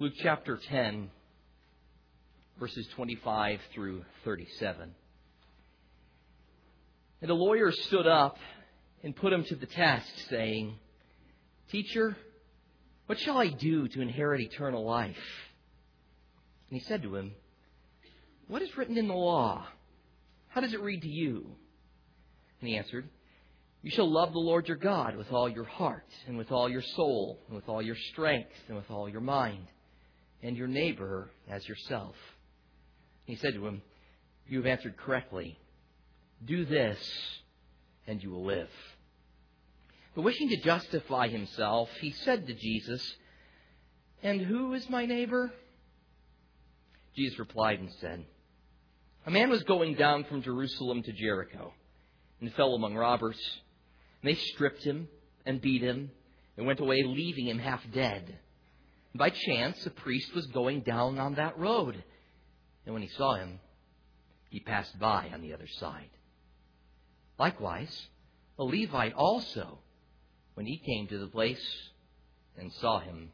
Luke chapter 10, verses 25 through 37. And the lawyer stood up and put him to the test, saying, Teacher, what shall I do to inherit eternal life? And he said to him, What is written in the law? How does it read to you? And he answered, You shall love the Lord your God with all your heart, and with all your soul, and with all your strength, and with all your mind, and your neighbor as yourself. He said to him, You have answered correctly. Do this, and you will live. But wishing to justify himself, he said to Jesus, And who is my neighbor? Jesus replied and said, A man was going down from Jerusalem to Jericho and fell among robbers. And they stripped him and beat him and went away, leaving him half dead. By chance, a priest was going down on that road. And when he saw him, he passed by on the other side. Likewise, a Levite also, when he came to the place and saw him,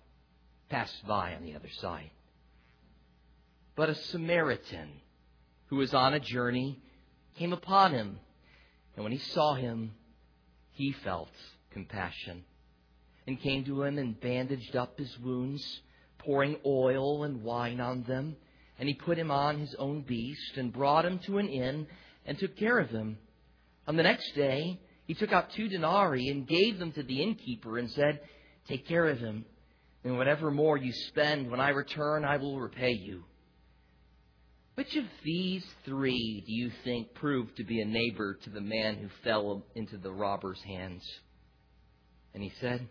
passed by on the other side. But a Samaritan who was on a journey came upon him, and when he saw him, he felt compassion and came to him and bandaged up his wounds, pouring oil and wine on them. And he put him on his own beast and brought him to an inn and took care of him. On the next day, he took out two denarii and gave them to the innkeeper and said, Take care of him, and whatever more you spend, when I return, I will repay you. Which of these three do you think proved to be a neighbor to the man who fell into the robber's hands? And he said,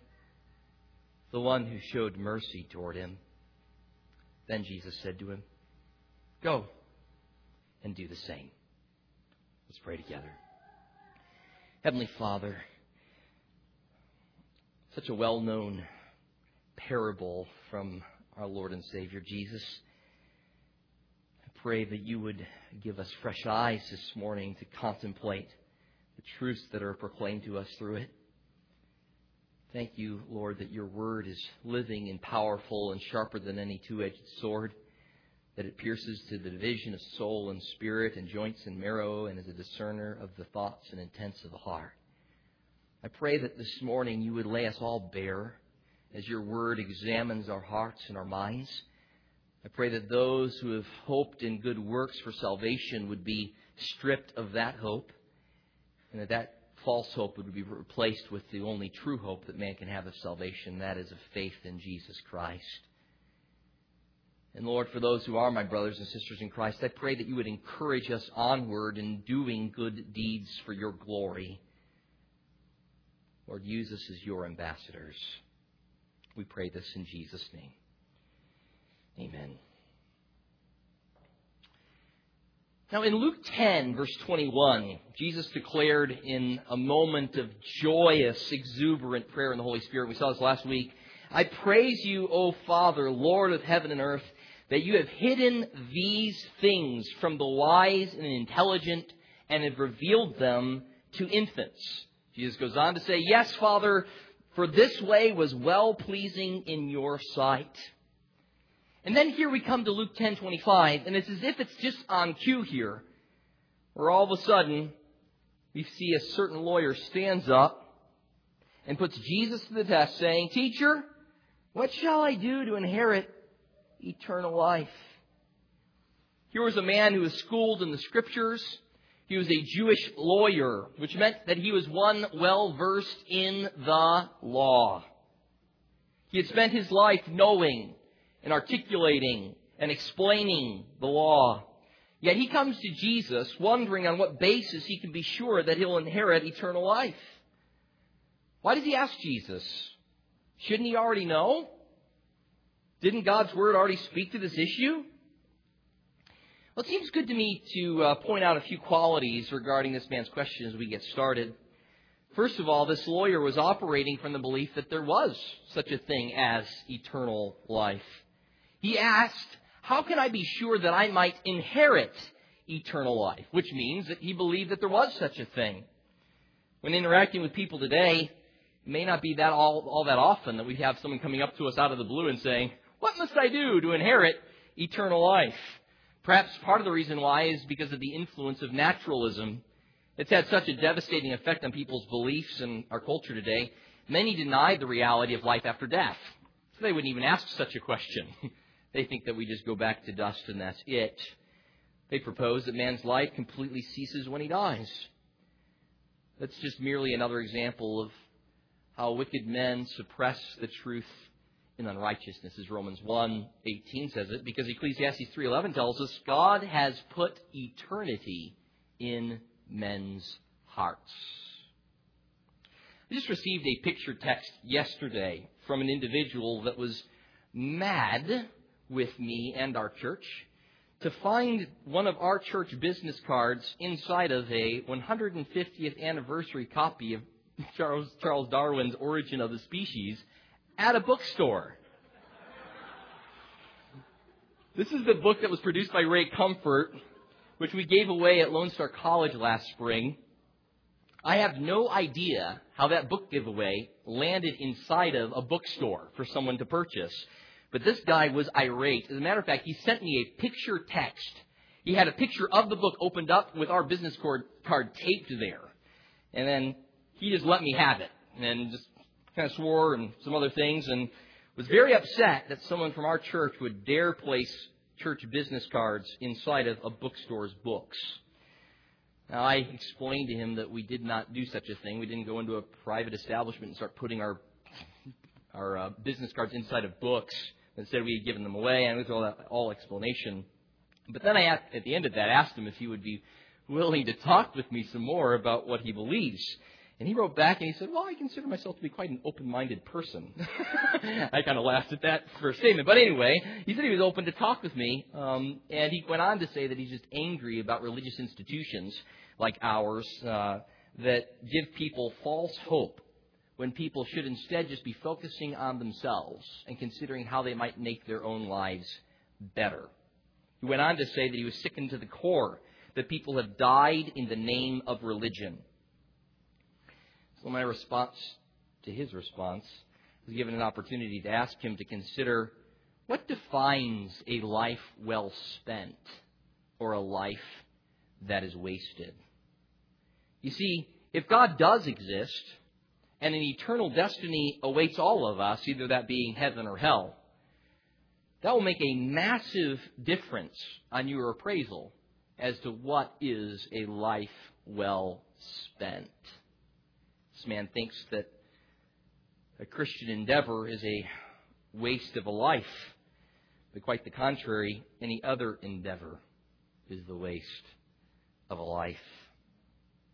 The one who showed mercy toward him. Then Jesus said to him, Go and do the same. Let's pray together. Heavenly Father, such a well known parable from our Lord and Savior Jesus. I pray that you would give us fresh eyes this morning to contemplate the truths that are proclaimed to us through it. Thank you, Lord, that your word is living and powerful and sharper than any two edged sword, that it pierces to the division of soul and spirit and joints and marrow and is a discerner of the thoughts and intents of the heart. I pray that this morning you would lay us all bare as your word examines our hearts and our minds. I pray that those who have hoped in good works for salvation would be stripped of that hope and that that false hope would be replaced with the only true hope that man can have of salvation, that is of faith in Jesus Christ. And Lord, for those who are my brothers and sisters in Christ, I pray that you would encourage us onward in doing good deeds for your glory. Lord, use us as your ambassadors. We pray this in Jesus' name. Amen. Now, in Luke 10, verse 21, Jesus declared in a moment of joyous, exuberant prayer in the Holy Spirit, we saw this last week, I praise you, O Father, Lord of heaven and earth, that you have hidden these things from the wise and intelligent and have revealed them to infants. Jesus goes on to say, Yes, Father, for this way was well pleasing in your sight. And then here we come to Luke 10:25, and it's as if it's just on cue here, where all of a sudden we see a certain lawyer stands up and puts Jesus to the test, saying, "Teacher, what shall I do to inherit eternal life?" Here was a man who was schooled in the scriptures. He was a Jewish lawyer, which meant that he was one well versed in the law. He had spent his life knowing and articulating and explaining the law. Yet he comes to Jesus wondering on what basis he can be sure that he'll inherit eternal life. Why does he ask Jesus? Shouldn't he already know? Didn't God's Word already speak to this issue? Well, it seems good to me to uh, point out a few qualities regarding this man's question as we get started. First of all, this lawyer was operating from the belief that there was such a thing as eternal life. He asked, How can I be sure that I might inherit eternal life? Which means that he believed that there was such a thing. When interacting with people today, it may not be that all, all that often that we have someone coming up to us out of the blue and saying, What must I do to inherit eternal life? Perhaps part of the reason why is because of the influence of naturalism. It's had such a devastating effect on people's beliefs and our culture today. Many deny the reality of life after death. So they wouldn't even ask such a question. they think that we just go back to dust and that's it. They propose that man's life completely ceases when he dies. That's just merely another example of how wicked men suppress the truth in unrighteousness, as Romans 1:18 says it, because Ecclesiastes 3:11 tells us God has put eternity in men's hearts. I just received a picture text yesterday from an individual that was mad with me and our church to find one of our church business cards inside of a 150th anniversary copy of Charles, Charles Darwin's Origin of the Species at a bookstore. This is the book that was produced by Ray Comfort, which we gave away at Lone Star College last spring. I have no idea how that book giveaway landed inside of a bookstore for someone to purchase. But this guy was irate. As a matter of fact, he sent me a picture text. He had a picture of the book opened up with our business card, card taped there. And then he just let me have it. And just kind of swore and some other things and was very upset that someone from our church would dare place church business cards inside of a bookstore's books. Now, I explained to him that we did not do such a thing. We didn't go into a private establishment and start putting our our uh, business cards inside of books. Instead, we had given them away, and it was all, that, all explanation. But then I, at the end of that, asked him if he would be willing to talk with me some more about what he believes. And he wrote back and he said, Well, I consider myself to be quite an open minded person. I kind of laughed at that first statement. But anyway, he said he was open to talk with me. Um, and he went on to say that he's just angry about religious institutions like ours uh, that give people false hope when people should instead just be focusing on themselves and considering how they might make their own lives better. He went on to say that he was sickened to the core that people have died in the name of religion. So my response to his response was given an opportunity to ask him to consider what defines a life well spent or a life that is wasted. You see, if God does exist, and an eternal destiny awaits all of us, either that being heaven or hell, that will make a massive difference on your appraisal as to what is a life well spent. This man thinks that a Christian endeavor is a waste of a life, but quite the contrary, any other endeavor is the waste of a life.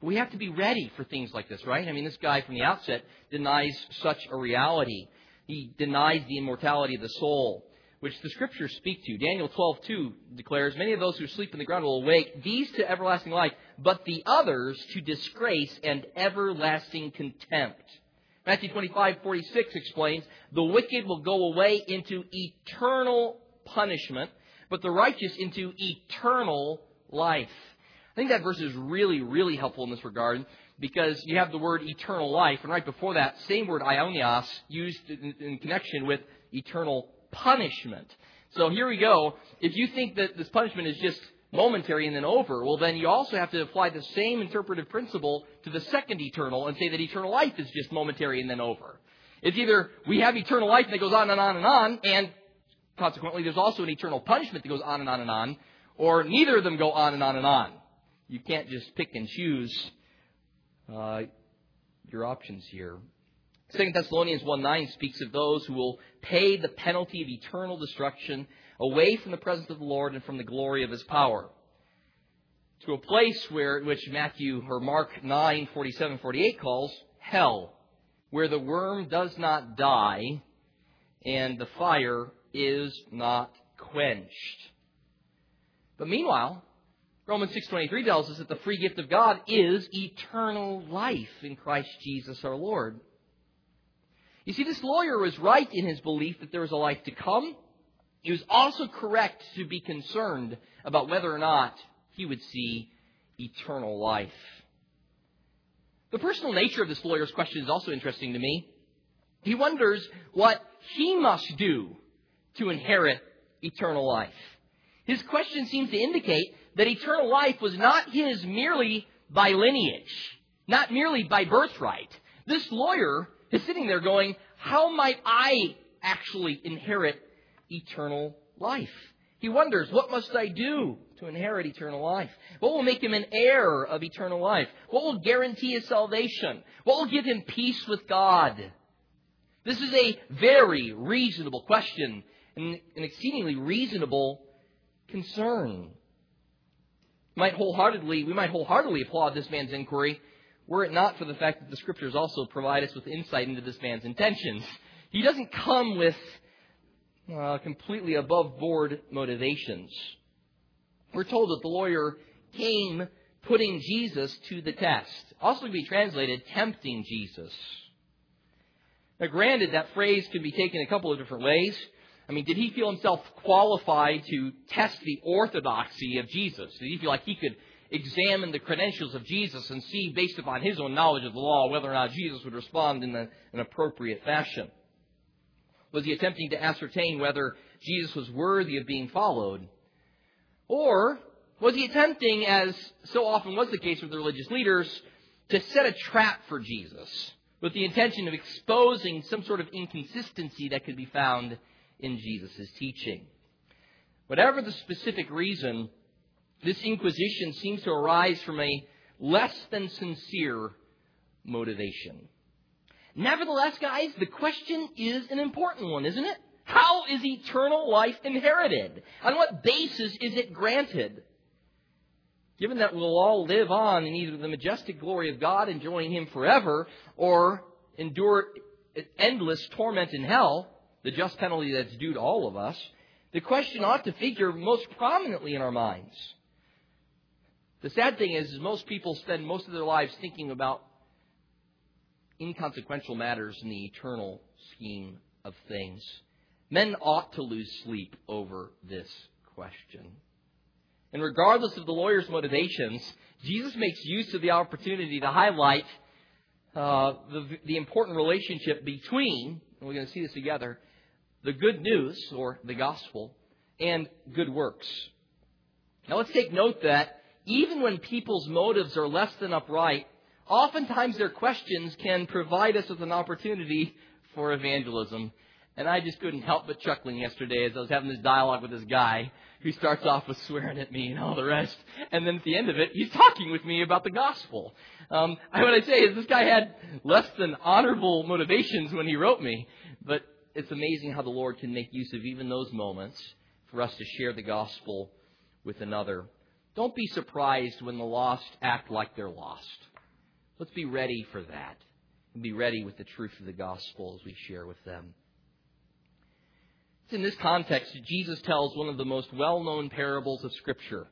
We have to be ready for things like this, right? I mean, this guy from the outset denies such a reality. He denies the immortality of the soul, which the scriptures speak to. Daniel 12:2 declares, "Many of those who sleep in the ground will awake, these to everlasting life, but the others to disgrace and everlasting contempt." Matthew 25:46 explains, "The wicked will go away into eternal punishment, but the righteous into eternal life." I think that verse is really, really helpful in this regard because you have the word eternal life, and right before that, same word aionios used in, in connection with eternal punishment. So here we go. If you think that this punishment is just momentary and then over, well, then you also have to apply the same interpretive principle to the second eternal and say that eternal life is just momentary and then over. It's either we have eternal life that goes on and on and on, and consequently there's also an eternal punishment that goes on and on and on, or neither of them go on and on and on you can't just pick and choose uh, your options here. 2 Thessalonians 1 9 speaks of those who will pay the penalty of eternal destruction away from the presence of the Lord and from the glory of his power. To a place where which Matthew or Mark 9 47 48 calls hell, where the worm does not die and the fire is not quenched. But meanwhile, Romans 6:23 tells us that the free gift of God is eternal life in Christ Jesus our Lord. You see, this lawyer was right in his belief that there was a life to come. He was also correct to be concerned about whether or not he would see eternal life. The personal nature of this lawyer's question is also interesting to me. He wonders what he must do to inherit eternal life? His question seems to indicate that eternal life was not his merely by lineage, not merely by birthright. This lawyer is sitting there going, How might I actually inherit eternal life? He wonders, What must I do to inherit eternal life? What will make him an heir of eternal life? What will guarantee his salvation? What will give him peace with God? This is a very reasonable question and an exceedingly reasonable concern. Might wholeheartedly, we might wholeheartedly applaud this man's inquiry were it not for the fact that the scriptures also provide us with insight into this man's intentions. He doesn't come with uh, completely above board motivations. We're told that the lawyer came putting Jesus to the test. Also to be translated, tempting Jesus. Now granted, that phrase can be taken a couple of different ways. I mean, did he feel himself qualified to test the orthodoxy of Jesus? Did he feel like he could examine the credentials of Jesus and see, based upon his own knowledge of the law, whether or not Jesus would respond in an appropriate fashion? Was he attempting to ascertain whether Jesus was worthy of being followed? Or was he attempting, as so often was the case with the religious leaders, to set a trap for Jesus with the intention of exposing some sort of inconsistency that could be found in Jesus' teaching. Whatever the specific reason, this inquisition seems to arise from a less than sincere motivation. Nevertheless, guys, the question is an important one, isn't it? How is eternal life inherited? On what basis is it granted? Given that we'll all live on in either the majestic glory of God, enjoying Him forever, or endure endless torment in hell, the just penalty that's due to all of us, the question ought to figure most prominently in our minds. The sad thing is, is most people spend most of their lives thinking about inconsequential matters in the eternal scheme of things. Men ought to lose sleep over this question. And regardless of the lawyer's motivations, Jesus makes use of the opportunity to highlight uh, the, the important relationship between, and we're going to see this together, the good news, or the gospel, and good works. Now let's take note that even when people's motives are less than upright, oftentimes their questions can provide us with an opportunity for evangelism. And I just couldn't help but chuckling yesterday as I was having this dialogue with this guy who starts off with swearing at me and all the rest. And then at the end of it, he's talking with me about the gospel. Um, what I say is this guy had less than honorable motivations when he wrote me, but it's amazing how the Lord can make use of even those moments for us to share the gospel with another. Don't be surprised when the lost act like they're lost. Let's be ready for that and be ready with the truth of the gospel as we share with them. It's in this context that Jesus tells one of the most well known parables of Scripture,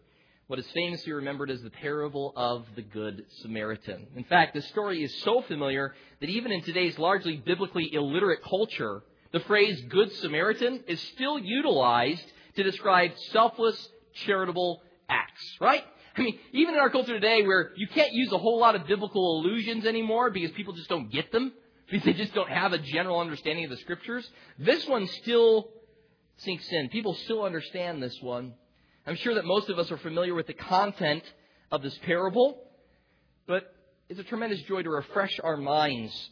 what is famously remembered as the parable of the Good Samaritan. In fact, this story is so familiar that even in today's largely biblically illiterate culture, the phrase Good Samaritan is still utilized to describe selfless, charitable acts, right? I mean, even in our culture today where you can't use a whole lot of biblical allusions anymore because people just don't get them, because they just don't have a general understanding of the scriptures, this one still sinks in. People still understand this one. I'm sure that most of us are familiar with the content of this parable, but it's a tremendous joy to refresh our minds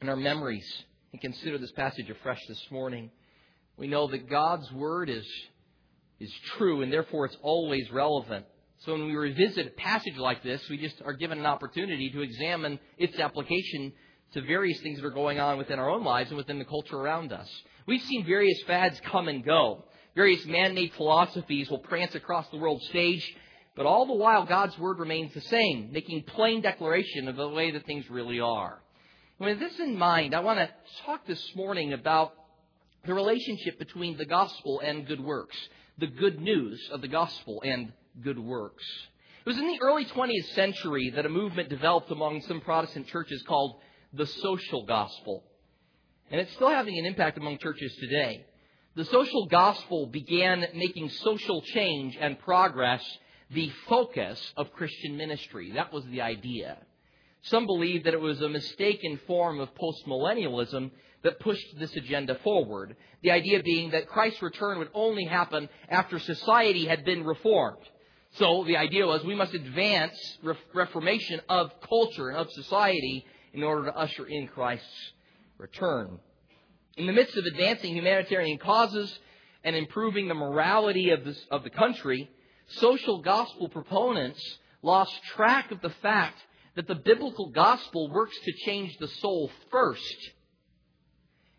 and our memories and consider this passage afresh this morning. We know that God's Word is, is true and therefore it's always relevant. So when we revisit a passage like this, we just are given an opportunity to examine its application to various things that are going on within our own lives and within the culture around us. We've seen various fads come and go. Various man-made philosophies will prance across the world stage, but all the while God's Word remains the same, making plain declaration of the way that things really are. With this in mind, I want to talk this morning about the relationship between the gospel and good works, the good news of the gospel and good works. It was in the early 20th century that a movement developed among some Protestant churches called the social gospel. And it's still having an impact among churches today. The social gospel began making social change and progress the focus of Christian ministry. That was the idea. Some believe that it was a mistaken form of postmillennialism that pushed this agenda forward. The idea being that Christ's return would only happen after society had been reformed. So the idea was we must advance reformation of culture and of society in order to usher in Christ's return. In the midst of advancing humanitarian causes and improving the morality of, this, of the country, social gospel proponents lost track of the fact that the biblical gospel works to change the soul first.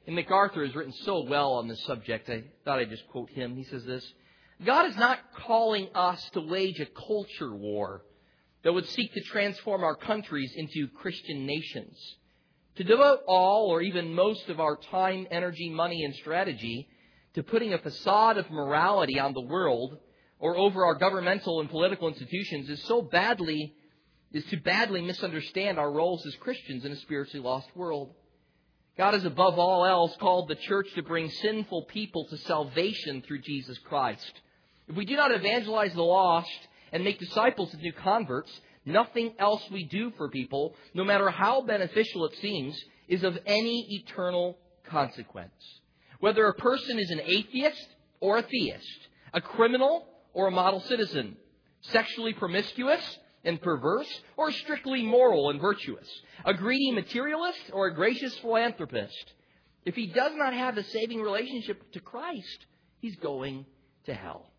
And MacArthur has written so well on this subject, I thought I'd just quote him. He says this God is not calling us to wage a culture war that would seek to transform our countries into Christian nations. To devote all or even most of our time, energy, money, and strategy to putting a facade of morality on the world or over our governmental and political institutions is so badly is to badly misunderstand our roles as Christians in a spiritually lost world. God has above all else called the church to bring sinful people to salvation through Jesus Christ. If we do not evangelize the lost and make disciples of new converts, nothing else we do for people, no matter how beneficial it seems, is of any eternal consequence. Whether a person is an atheist or a theist, a criminal or a model citizen, sexually promiscuous and perverse, or strictly moral and virtuous, a greedy materialist or a gracious philanthropist. If he does not have a saving relationship to Christ, he's going to hell.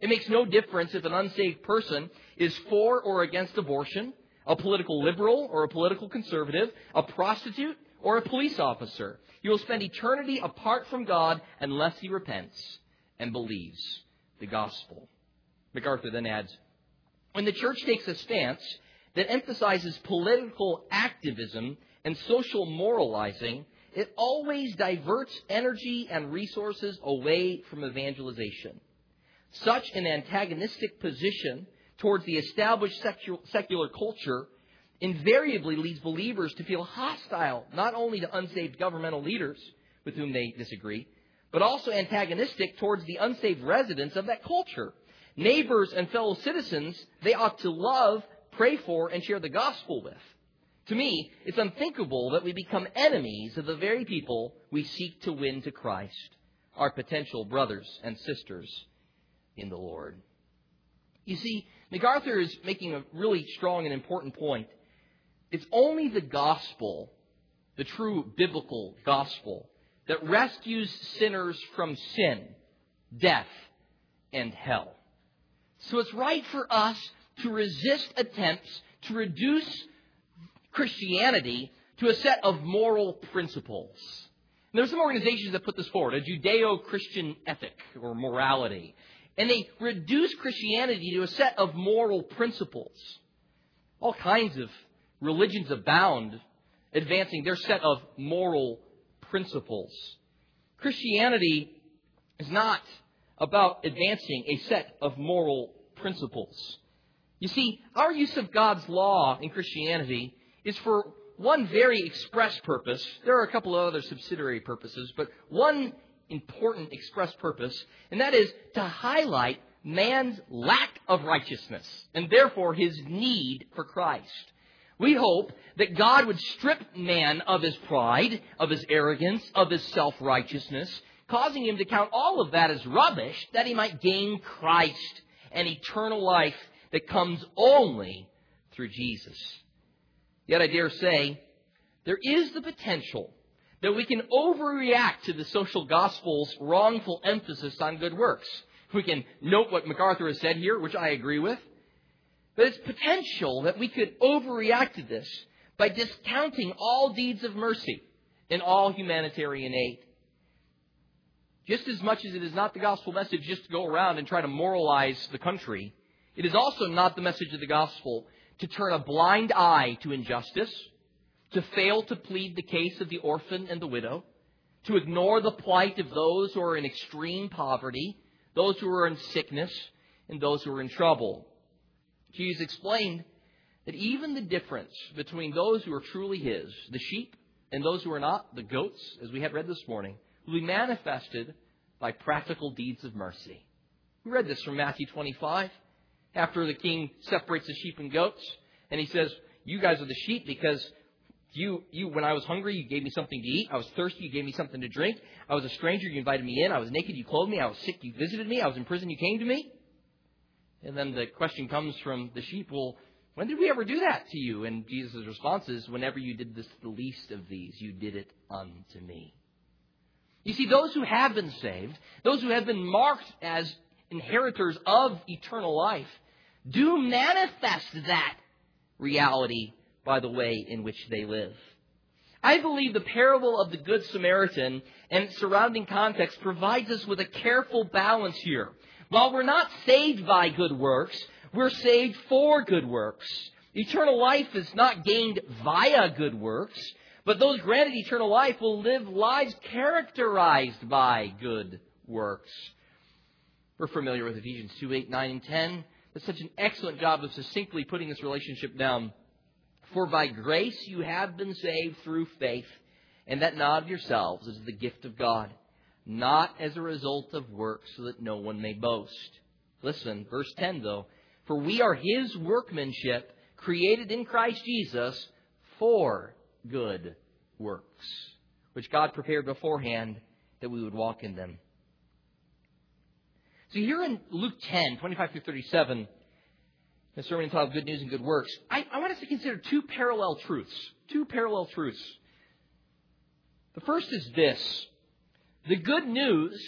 It makes no difference if an unsaved person is for or against abortion, a political liberal or a political conservative, a prostitute or a police officer. You will spend eternity apart from God unless he repents and believes the gospel. MacArthur then adds, when the church takes a stance that emphasizes political activism and social moralizing, it always diverts energy and resources away from evangelization. Such an antagonistic position towards the established secular culture invariably leads believers to feel hostile not only to unsaved governmental leaders with whom they disagree, but also antagonistic towards the unsaved residents of that culture neighbors and fellow citizens they ought to love, pray for, and share the gospel with. To me, it's unthinkable that we become enemies of the very people we seek to win to Christ, our potential brothers and sisters in the Lord. You see, MacArthur is making a really strong and important point. It's only the gospel, the true biblical gospel, that rescues sinners from sin, death, and hell. So it's right for us to resist attempts to reduce Christianity to a set of moral principles. And there are some organizations that put this forward, a Judeo Christian ethic or morality. And they reduce Christianity to a set of moral principles. All kinds of religions abound advancing their set of moral principles. Christianity is not about advancing a set of moral principles. You see, our use of God's law in Christianity is for one very express purpose. There are a couple of other subsidiary purposes, but one important express purpose, and that is to highlight man's lack of righteousness and therefore his need for Christ. We hope that God would strip man of his pride, of his arrogance, of his self-righteousness, causing him to count all of that as rubbish that he might gain Christ and eternal life that comes only through Jesus. Yet I dare say, there is the potential that we can overreact to the social gospel's wrongful emphasis on good works. We can note what MacArthur has said here, which I agree with. But it's potential that we could overreact to this by discounting all deeds of mercy and all humanitarian aid. Just as much as it is not the gospel message just to go around and try to moralize the country, it is also not the message of the gospel to turn a blind eye to injustice, to fail to plead the case of the orphan and the widow, to ignore the plight of those who are in extreme poverty, those who are in sickness, and those who are in trouble. Jesus explained that even the difference between those who are truly His, the sheep, and those who are not, the goats, as we had read this morning, will be manifested by practical deeds of mercy. We read this from Matthew 25. After the king separates the sheep and goats, and he says, You guys are the sheep because You, you, when I was hungry, you gave me something to eat. I was thirsty, you gave me something to drink. I was a stranger, you invited me in. I was naked, you clothed me. I was sick, you visited me. I was in prison, you came to me. And then the question comes from the sheep, well, when did we ever do that to you? And Jesus' response is, whenever you did this, the least of these, you did it unto me. You see, those who have been saved, those who have been marked as inheritors of eternal life, do manifest that reality by the way in which they live. I believe the parable of the Good Samaritan and its surrounding context provides us with a careful balance here. While we're not saved by good works, we're saved for good works. Eternal life is not gained via good works, but those granted eternal life will live lives characterized by good works. We're familiar with Ephesians 2, 8, 9, and 10. That's such an excellent job of succinctly putting this relationship down. For by grace you have been saved through faith, and that not of yourselves is the gift of God, not as a result of works, so that no one may boast. Listen, verse 10 though. For we are his workmanship, created in Christ Jesus for good works, which God prepared beforehand that we would walk in them. So here in Luke 10, 25 through 37, the sermon entitled Good News and Good Works, I, I want us to consider two parallel truths. Two parallel truths. The first is this. The good news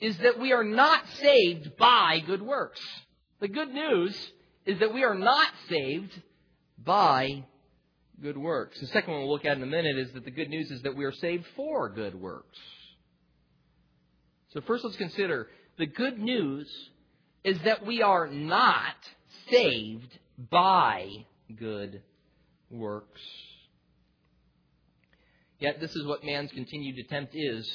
is that we are not saved by good works. The good news is that we are not saved by good works. The second one we'll look at in a minute is that the good news is that we are saved for good works. So first let's consider the good news is that we are not saved by good works. Yet this is what man's continued attempt is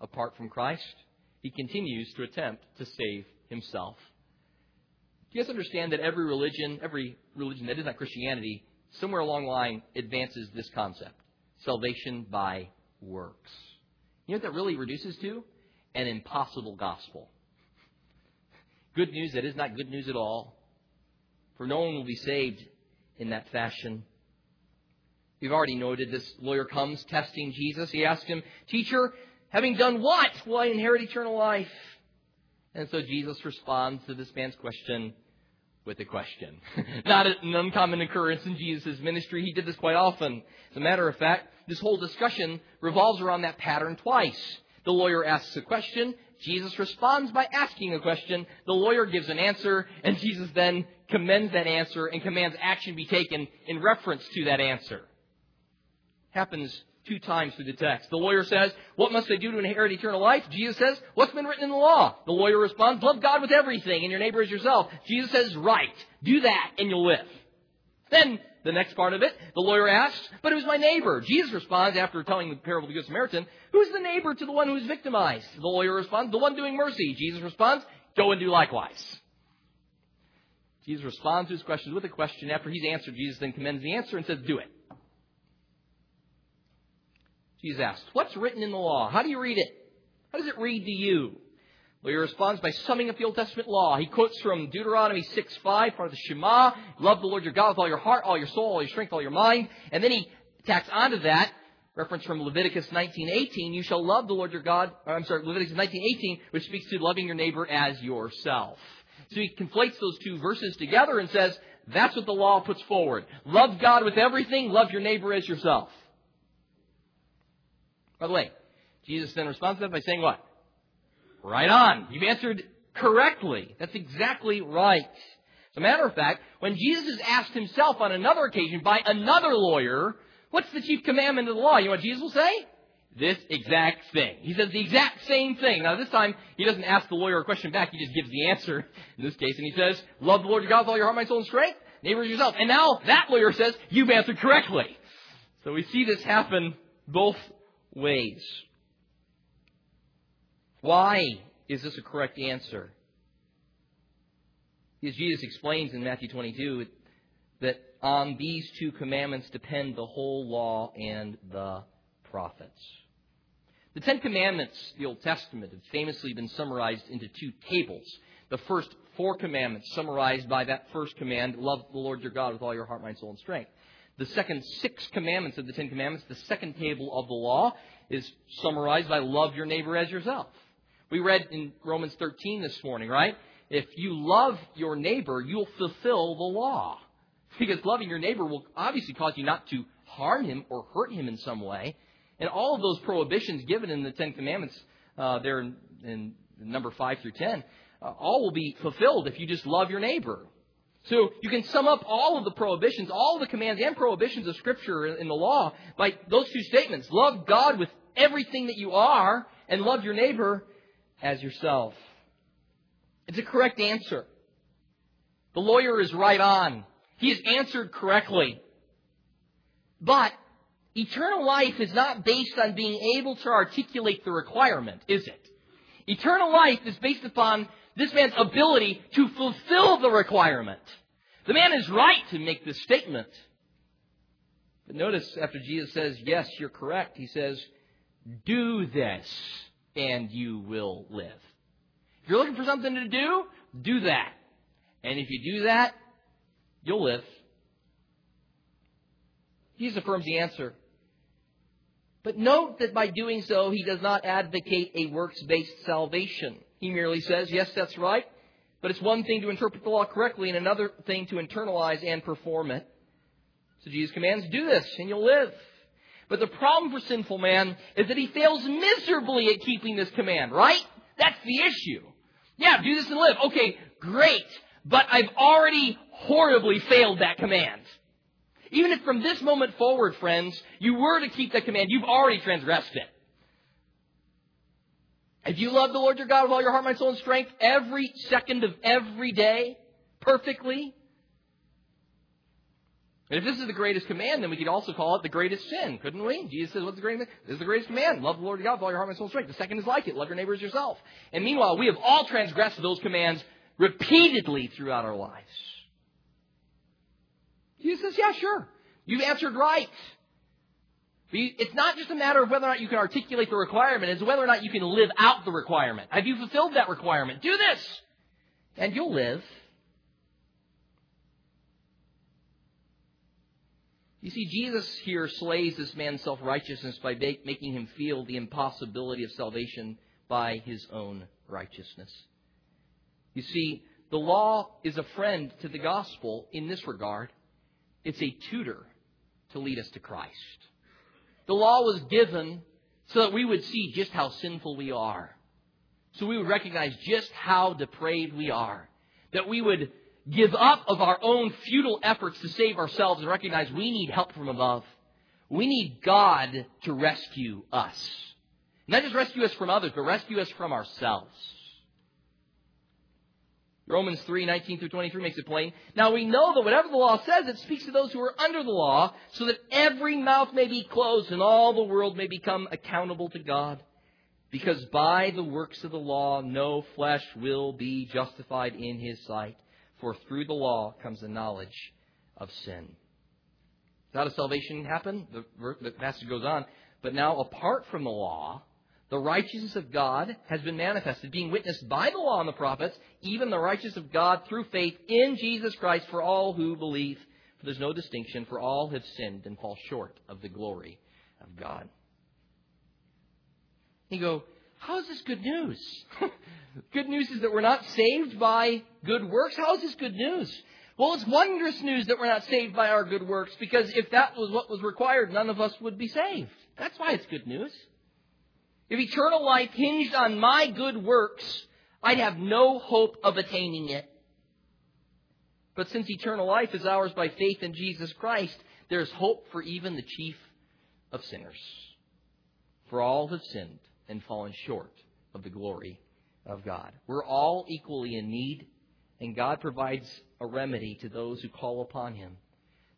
apart from Christ. He continues to attempt to save himself. Do you guys understand that every religion, every religion that is not Christianity, somewhere along the line advances this concept salvation by works. You know what that really reduces to? An impossible gospel. Good news that is not good news at all. For no one will be saved in that fashion. We've already noted this lawyer comes testing Jesus. He asks him, Teacher, having done what will I inherit eternal life? And so Jesus responds to this man's question with a question. Not an uncommon occurrence in Jesus' ministry. He did this quite often. As a matter of fact, this whole discussion revolves around that pattern twice. The lawyer asks a question, Jesus responds by asking a question, the lawyer gives an answer, and Jesus then commends that answer and commands action be taken in reference to that answer. Happens two times through the text. The lawyer says, What must I do to inherit eternal life? Jesus says, What's been written in the law? The lawyer responds, Love God with everything and your neighbor as yourself. Jesus says, Right. Do that and you'll live. Then the next part of it, the lawyer asks, But who's my neighbor? Jesus responds after telling the parable of the Good Samaritan, Who's the neighbor to the one who is victimized? The lawyer responds, The one doing mercy. Jesus responds, Go and do likewise. Jesus responds to his questions with a question. After he's answered, Jesus then commends the answer and says, Do it. Jesus asked, What's written in the law? How do you read it? How does it read to you? Well, he responds by summing up the Old Testament law. He quotes from Deuteronomy 6 5, part of the Shema, love the Lord your God with all your heart, all your soul, all your strength, all your mind. And then he tacks onto that, reference from Leviticus 19:18, you shall love the Lord your God, I'm sorry, Leviticus 19:18, which speaks to loving your neighbor as yourself. So he conflates those two verses together and says, that's what the law puts forward. Love God with everything, love your neighbor as yourself. By the way, Jesus then responds to that by saying what? Right on. You've answered correctly. That's exactly right. As a matter of fact, when Jesus is asked himself on another occasion by another lawyer, what's the chief commandment of the law? You know what Jesus will say? This exact thing. He says the exact same thing. Now this time, he doesn't ask the lawyer a question back, he just gives the answer in this case, and he says, love the Lord your God with all your heart, mind, soul, and strength, neighbors yourself. And now that lawyer says, you've answered correctly. So we see this happen both ways. Why is this a correct answer? Because Jesus explains in Matthew 22 that on these two commandments depend the whole law and the prophets. The Ten Commandments, the Old Testament, have famously been summarized into two tables. The first four commandments summarized by that first command, love the Lord your God with all your heart, mind, soul, and strength. The second six commandments of the Ten Commandments, the second table of the law, is summarized by love your neighbor as yourself. We read in Romans 13 this morning, right? If you love your neighbor, you'll fulfill the law. Because loving your neighbor will obviously cause you not to harm him or hurt him in some way. And all of those prohibitions given in the Ten Commandments, uh, there in, in, number 5 through 10, uh, all will be fulfilled if you just love your neighbor. So you can sum up all of the prohibitions, all the commands and prohibitions of Scripture in the law by those two statements. Love God with everything that you are and love your neighbor as yourself. It's a correct answer. The lawyer is right on. He has answered correctly. But eternal life is not based on being able to articulate the requirement, is it? Eternal life is based upon this man's ability to fulfill the requirement. The man is right to make this statement. But notice after Jesus says, Yes, you're correct, he says, Do this and you will live. If you're looking for something to do, do that. And if you do that, you'll live. Jesus affirms the answer. But note that by doing so, he does not advocate a works based salvation. He merely says, yes, that's right, but it's one thing to interpret the law correctly and another thing to internalize and perform it. So Jesus commands, do this and you'll live. But the problem for sinful man is that he fails miserably at keeping this command, right? That's the issue. Yeah, do this and live. Okay, great. But I've already horribly failed that command. Even if from this moment forward, friends, you were to keep that command, you've already transgressed it. If you love the Lord your God with all your heart, mind, soul, and strength every second of every day, perfectly, and if this is the greatest command, then we could also call it the greatest sin, couldn't we? Jesus says, what's the greatest This is the greatest command. Love the Lord your God with all your heart, mind, soul, and strength. The second is like it. Love your neighbor as yourself. And meanwhile, we have all transgressed those commands repeatedly throughout our lives. Jesus says, yeah, sure. You've answered right. It's not just a matter of whether or not you can articulate the requirement, it's whether or not you can live out the requirement. Have you fulfilled that requirement? Do this! And you'll live. You see, Jesus here slays this man's self righteousness by making him feel the impossibility of salvation by his own righteousness. You see, the law is a friend to the gospel in this regard. It's a tutor to lead us to Christ. The law was given so that we would see just how sinful we are. So we would recognize just how depraved we are. That we would give up of our own futile efforts to save ourselves and recognize we need help from above. We need God to rescue us. Not just rescue us from others, but rescue us from ourselves. Romans 3, 19 through 23 makes it plain. Now we know that whatever the law says, it speaks to those who are under the law, so that every mouth may be closed and all the world may become accountable to God. Because by the works of the law, no flesh will be justified in his sight. For through the law comes the knowledge of sin. How does salvation happen? The, the passage goes on. But now, apart from the law, the righteousness of God has been manifested, being witnessed by the law and the prophets, even the righteousness of God through faith in Jesus Christ for all who believe. For there's no distinction, for all have sinned and fall short of the glory of God. You go, how is this good news? good news is that we're not saved by good works. How is this good news? Well, it's wondrous news that we're not saved by our good works because if that was what was required, none of us would be saved. That's why it's good news. If eternal life hinged on my good works, I'd have no hope of attaining it. But since eternal life is ours by faith in Jesus Christ, there's hope for even the chief of sinners. For all have sinned and fallen short of the glory of God. We're all equally in need, and God provides a remedy to those who call upon Him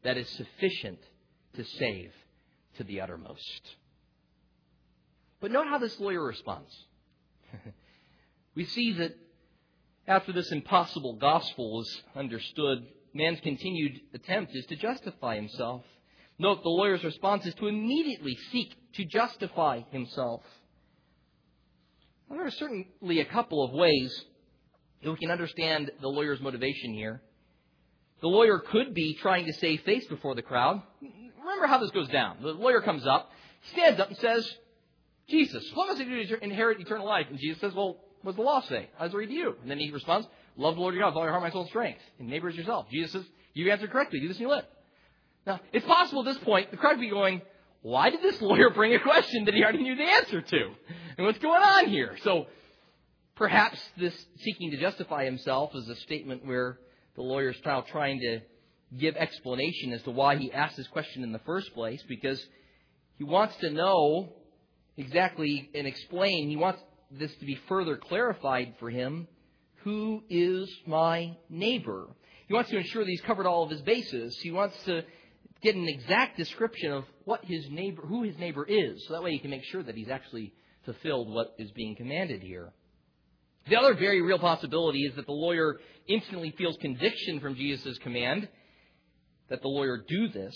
that is sufficient to save to the uttermost. But note how this lawyer responds. we see that after this impossible gospel is understood, man's continued attempt is to justify himself. Note the lawyer's response is to immediately seek to justify himself. Well, there are certainly a couple of ways that we can understand the lawyer's motivation here. The lawyer could be trying to save face before the crowd. Remember how this goes down. The lawyer comes up, stands up and says, Jesus, what must I do to inherit eternal life? And Jesus says, Well, what does the law say? I was read to you. And then he responds, Love the Lord your God with all your heart, mind, soul, and strength. And neighbor is yourself. Jesus says, You answered correctly. Do this and you live. Now, it's possible at this point the crowd would be going, Why did this lawyer bring a question that he already knew the answer to? And what's going on here? So perhaps this seeking to justify himself is a statement where the lawyer lawyer's trying to give explanation as to why he asked this question in the first place because he wants to know exactly and explain. He wants this to be further clarified for him. Who is my neighbor? He wants to ensure that he's covered all of his bases. He wants to get an exact description of what his neighbor, who his neighbor is, so that way he can make sure that he's actually fulfilled what is being commanded here. The other very real possibility is that the lawyer instantly feels conviction from Jesus' command that the lawyer do this.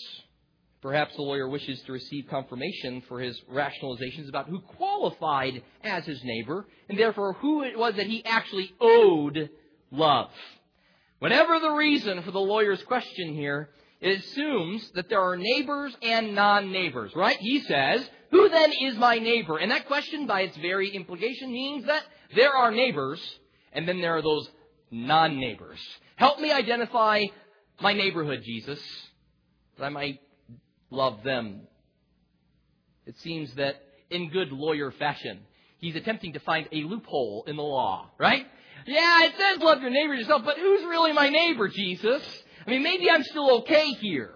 Perhaps the lawyer wishes to receive confirmation for his rationalizations about who qualified as his neighbor, and therefore who it was that he actually owed love. Whatever the reason for the lawyer's question here, it assumes that there are neighbors and non-neighbors, right? He says, who then is my neighbor? And that question, by its very implication, means that there are neighbors, and then there are those non-neighbors. Help me identify my neighborhood, Jesus, that I might love them. It seems that in good lawyer fashion, he's attempting to find a loophole in the law, right? Yeah, it says love your neighbor yourself, but who's really my neighbor, Jesus? I mean, maybe I'm still okay here.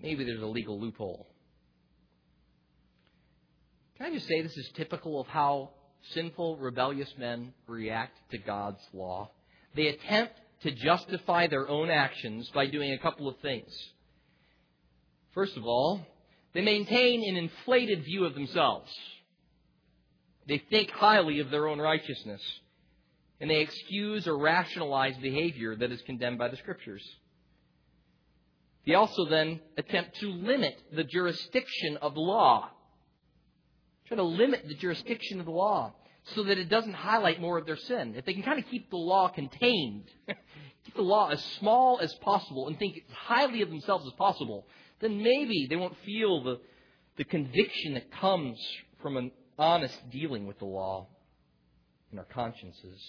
Maybe there's a legal loophole. Can I just say this is typical of how sinful, rebellious men react to God's law? They attempt to justify their own actions by doing a couple of things. First of all, they maintain an inflated view of themselves. They think highly of their own righteousness. And they excuse or rationalize behavior that is condemned by the Scriptures. They also then attempt to limit the jurisdiction of law. Try to limit the jurisdiction of the law so that it doesn't highlight more of their sin. If they can kind of keep the law contained, the law as small as possible, and think as highly of themselves as possible, then maybe they won't feel the, the conviction that comes from an honest dealing with the law in our consciences.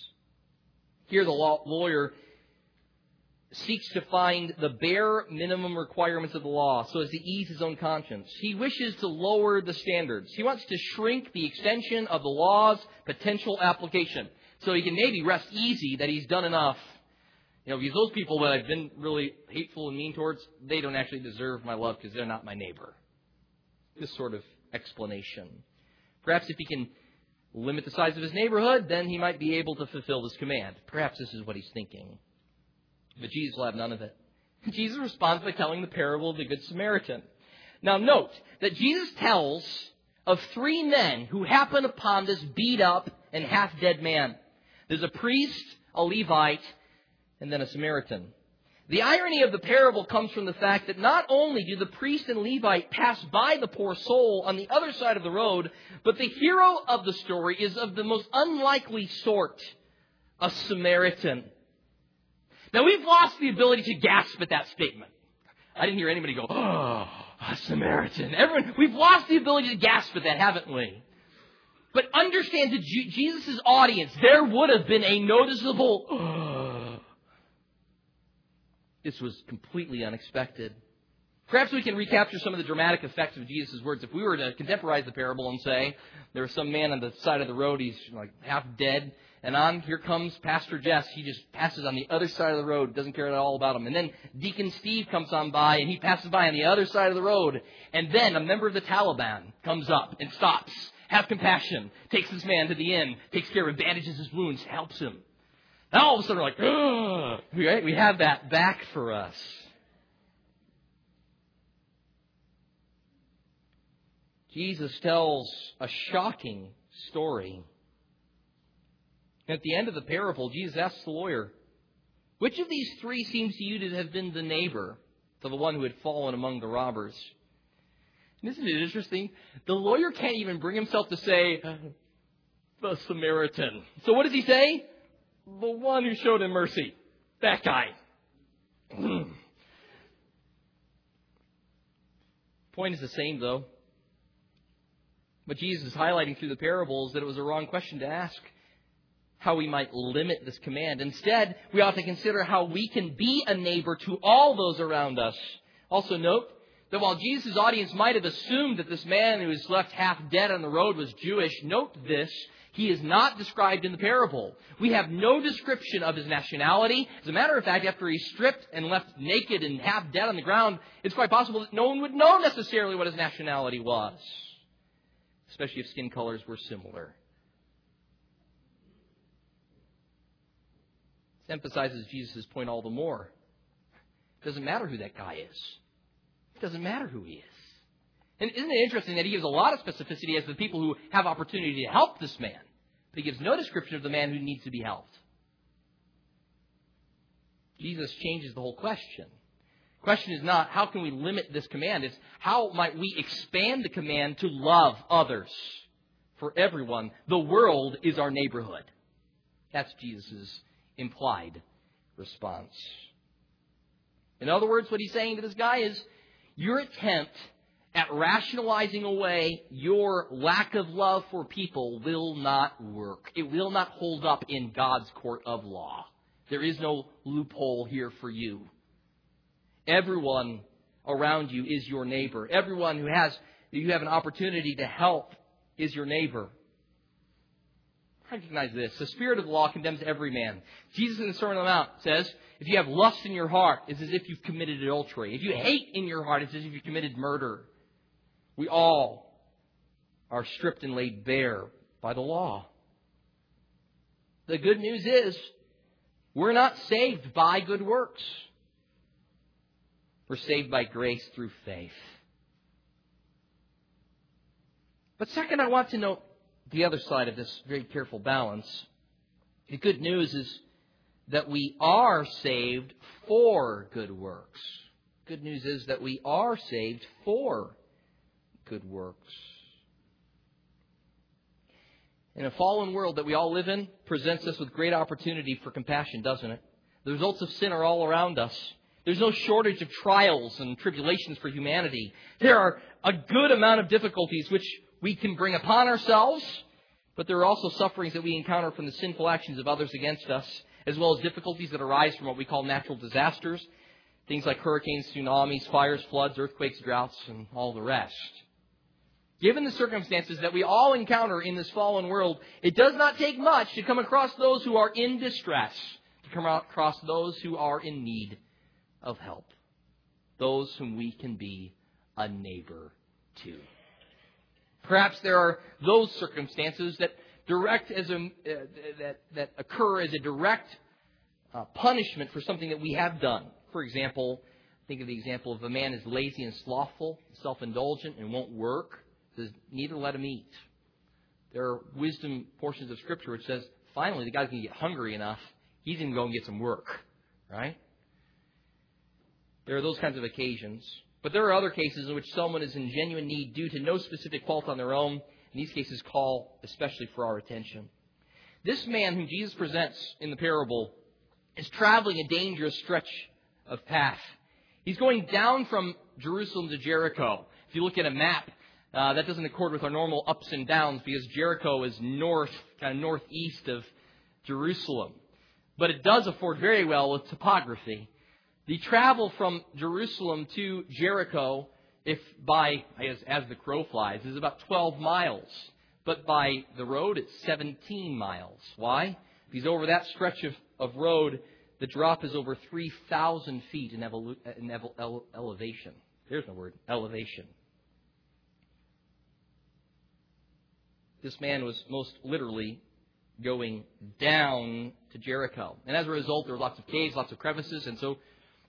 Here, the law, lawyer seeks to find the bare minimum requirements of the law so as to ease his own conscience. He wishes to lower the standards. He wants to shrink the extension of the law's potential application so he can maybe rest easy that he's done enough. You know, because those people that I've been really hateful and mean towards, they don't actually deserve my love because they're not my neighbor. This sort of explanation. Perhaps if he can limit the size of his neighborhood, then he might be able to fulfill this command. Perhaps this is what he's thinking. But Jesus will have none of it. Jesus responds by telling the parable of the Good Samaritan. Now note that Jesus tells of three men who happen upon this beat up and half dead man. There's a priest, a Levite, and then a Samaritan. The irony of the parable comes from the fact that not only do the priest and Levite pass by the poor soul on the other side of the road, but the hero of the story is of the most unlikely sort, a Samaritan. Now we've lost the ability to gasp at that statement. I didn't hear anybody go, oh, a Samaritan. Everyone, we've lost the ability to gasp at that, haven't we? But understand to Jesus' audience, there would have been a noticeable, oh, this was completely unexpected. Perhaps we can recapture some of the dramatic effects of Jesus' words. If we were to contemporize the parable and say, there was some man on the side of the road, he's like half dead, and on here comes Pastor Jess. He just passes on the other side of the road, doesn't care at all about him. And then Deacon Steve comes on by, and he passes by on the other side of the road. And then a member of the Taliban comes up and stops, have compassion, takes this man to the inn, takes care of him, bandages his wounds, helps him. Now all of a sudden we're like, Ugh! right? We have that back for us. Jesus tells a shocking story. At the end of the parable, Jesus asks the lawyer, Which of these three seems to you to have been the neighbor to the one who had fallen among the robbers? And isn't it interesting? The lawyer can't even bring himself to say, The Samaritan. So what does he say? The one who showed him mercy. That guy. Point is the same, though. What Jesus is highlighting through the parables that it was a wrong question to ask how we might limit this command. Instead, we ought to consider how we can be a neighbor to all those around us. Also note that while Jesus' audience might have assumed that this man who was left half dead on the road was Jewish, note this, he is not described in the parable. We have no description of his nationality. As a matter of fact, after he's stripped and left naked and half dead on the ground, it's quite possible that no one would know necessarily what his nationality was, especially if skin colors were similar. This emphasizes Jesus' point all the more. It doesn't matter who that guy is. It doesn't matter who he is. And isn't it interesting that he gives a lot of specificity as to the people who have opportunity to help this man? But he gives no description of the man who needs to be helped. Jesus changes the whole question. The question is not how can we limit this command, it's how might we expand the command to love others for everyone. The world is our neighborhood. That's Jesus' implied response. In other words, what he's saying to this guy is your attempt at rationalizing away your lack of love for people will not work. It will not hold up in God's court of law. There is no loophole here for you. Everyone around you is your neighbor. Everyone who has you have an opportunity to help is your neighbor. Recognize this. The spirit of the law condemns every man. Jesus in the Sermon on the Mount says, if you have lust in your heart, it's as if you've committed adultery. If you hate in your heart, it's as if you've committed murder. We all are stripped and laid bare by the law. The good news is we're not saved by good works. We're saved by grace through faith. But second, I want to note the other side of this very careful balance. The good news is that we are saved for good works. Good news is that we are saved for good works. In a fallen world that we all live in presents us with great opportunity for compassion, doesn't it? The results of sin are all around us. There's no shortage of trials and tribulations for humanity. There are a good amount of difficulties which we can bring upon ourselves, but there are also sufferings that we encounter from the sinful actions of others against us, as well as difficulties that arise from what we call natural disasters, things like hurricanes, tsunamis, fires, floods, earthquakes, droughts, and all the rest. Given the circumstances that we all encounter in this fallen world, it does not take much to come across those who are in distress, to come across those who are in need of help, those whom we can be a neighbor to. Perhaps there are those circumstances that direct as a, uh, that, that occur as a direct uh, punishment for something that we have done. For example, think of the example of a man is lazy and slothful, self-indulgent, and won't work says, neither let him eat. There are wisdom portions of Scripture which says, finally, the guy's going to get hungry enough, he's going to go and get some work. Right? There are those kinds of occasions. But there are other cases in which someone is in genuine need due to no specific fault on their own. And these cases call especially for our attention. This man whom Jesus presents in the parable is traveling a dangerous stretch of path. He's going down from Jerusalem to Jericho. If you look at a map, uh, that doesn't accord with our normal ups and downs because Jericho is north, kind of northeast of Jerusalem. But it does afford very well with topography. The travel from Jerusalem to Jericho, if by, as, as the crow flies, is about 12 miles. But by the road, it's 17 miles. Why? Because over that stretch of, of road, the drop is over 3,000 feet in, evolu- in ele- elevation. There's no word, elevation. This man was most literally going down to Jericho. And as a result, there were lots of caves, lots of crevices, and so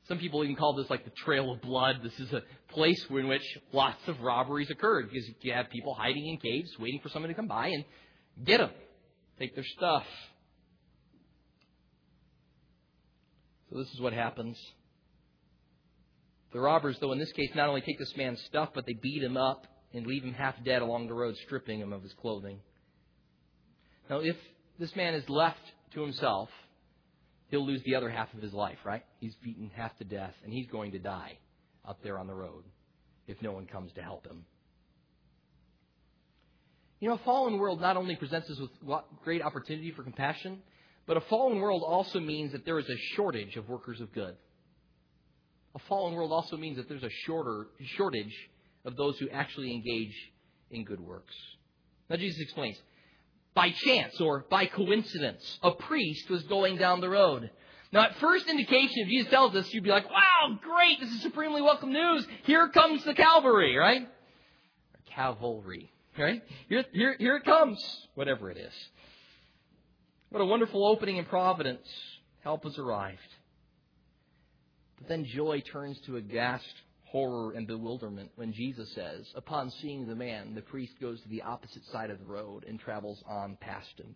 some people even call this like the Trail of Blood. This is a place in which lots of robberies occurred because you have people hiding in caves, waiting for someone to come by and get them, take their stuff. So this is what happens. The robbers, though, in this case, not only take this man's stuff, but they beat him up and leave him half dead along the road, stripping him of his clothing. Now, if this man is left to himself, he'll lose the other half of his life, right? He's beaten half to death, and he's going to die up there on the road if no one comes to help him. You know, a fallen world not only presents us with great opportunity for compassion, but a fallen world also means that there is a shortage of workers of good. A fallen world also means that there's a shorter, shortage of those who actually engage in good works. Now, Jesus explains by chance or by coincidence, a priest was going down the road. Now, at first indication, if Jesus tells us, you'd be like, wow, great, this is supremely welcome news. Here comes the cavalry, right? Or cavalry, right? Here, here, here it comes, whatever it is. What a wonderful opening in providence. Help has arrived. But then joy turns to aghast horror and bewilderment when Jesus says, Upon seeing the man, the priest goes to the opposite side of the road and travels on past him.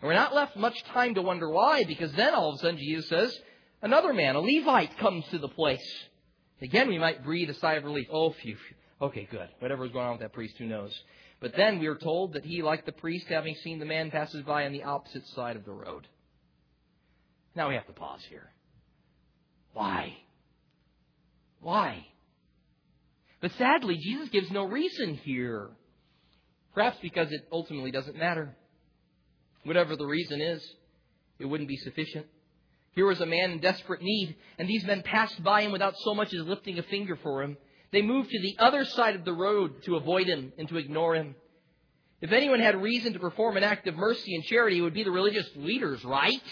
And we're not left much time to wonder why, because then all of a sudden Jesus says, Another man, a Levite, comes to the place. Again, we might breathe a sigh of relief. Oh, phew. Okay, good. Whatever was going on with that priest, who knows? But then we are told that he, like the priest, having seen the man, passes by on the opposite side of the road. Now we have to pause here. Why? Why? But sadly, Jesus gives no reason here. Perhaps because it ultimately doesn't matter. Whatever the reason is, it wouldn't be sufficient. Here was a man in desperate need, and these men passed by him without so much as lifting a finger for him. They moved to the other side of the road to avoid him and to ignore him. If anyone had reason to perform an act of mercy and charity, it would be the religious leaders, right?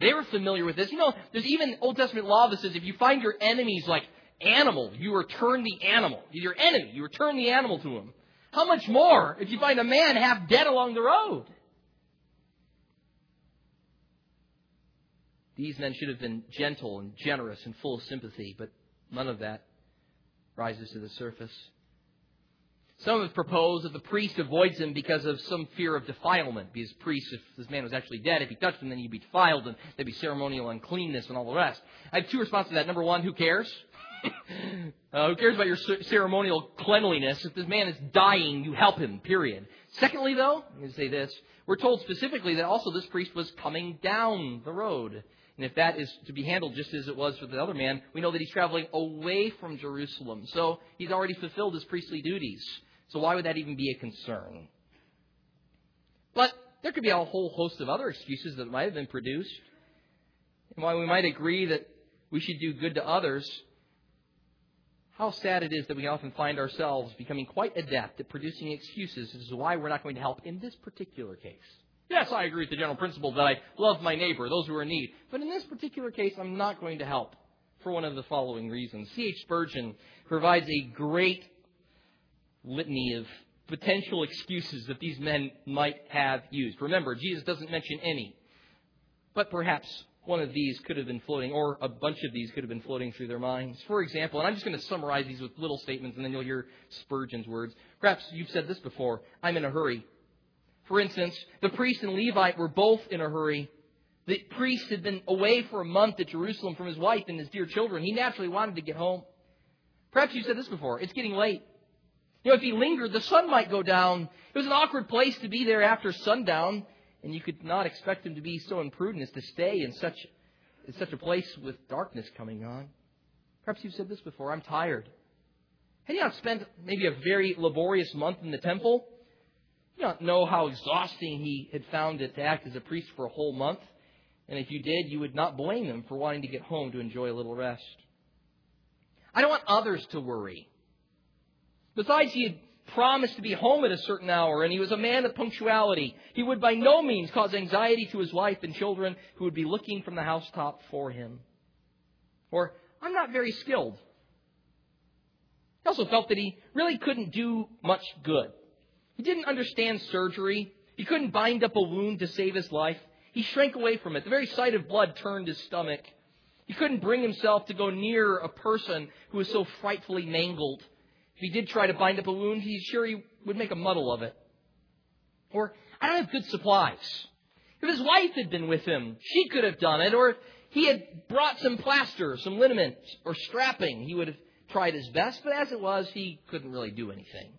They were familiar with this. You know, there's even Old Testament law that says if you find your enemies like animal, you return the animal. Your enemy, you return the animal to him. How much more if you find a man half dead along the road? These men should have been gentle and generous and full of sympathy, but none of that rises to the surface. Some have proposed that the priest avoids him because of some fear of defilement. Because priest, if this man was actually dead, if he touched him, then he'd be defiled, and there'd be ceremonial uncleanness and all the rest. I have two responses to that. Number one, who cares? uh, who cares about your ceremonial cleanliness? If this man is dying, you help him, period. Secondly, though, I'm going to say this. We're told specifically that also this priest was coming down the road. And if that is to be handled just as it was for the other man, we know that he's traveling away from Jerusalem. So he's already fulfilled his priestly duties. So why would that even be a concern? But there could be a whole host of other excuses that might have been produced. And while we might agree that we should do good to others, how sad it is that we often find ourselves becoming quite adept at producing excuses as to why we're not going to help in this particular case. Yes, I agree with the general principle that I love my neighbor, those who are in need. But in this particular case, I'm not going to help for one of the following reasons. C.H. Spurgeon provides a great litany of potential excuses that these men might have used. Remember, Jesus doesn't mention any. But perhaps one of these could have been floating, or a bunch of these could have been floating through their minds. For example, and I'm just going to summarize these with little statements, and then you'll hear Spurgeon's words. Perhaps you've said this before I'm in a hurry. For instance, the priest and Levite were both in a hurry. The priest had been away for a month at Jerusalem from his wife and his dear children. He naturally wanted to get home. Perhaps you've said this before. It's getting late. You know, if he lingered, the sun might go down. It was an awkward place to be there after sundown, and you could not expect him to be so imprudent as to stay in such, in such a place with darkness coming on. Perhaps you've said this before. I'm tired. Had you not spent maybe a very laborious month in the temple? You don't know how exhausting he had found it to act as a priest for a whole month. And if you did, you would not blame him for wanting to get home to enjoy a little rest. I don't want others to worry. Besides, he had promised to be home at a certain hour, and he was a man of punctuality. He would by no means cause anxiety to his wife and children who would be looking from the housetop for him. Or, I'm not very skilled. He also felt that he really couldn't do much good. He didn't understand surgery. He couldn't bind up a wound to save his life. He shrank away from it. The very sight of blood turned his stomach. He couldn't bring himself to go near a person who was so frightfully mangled. If he did try to bind up a wound, he's sure he would make a muddle of it. Or, I don't have good supplies. If his wife had been with him, she could have done it. Or if he had brought some plaster, some liniment, or strapping, he would have tried his best. But as it was, he couldn't really do anything.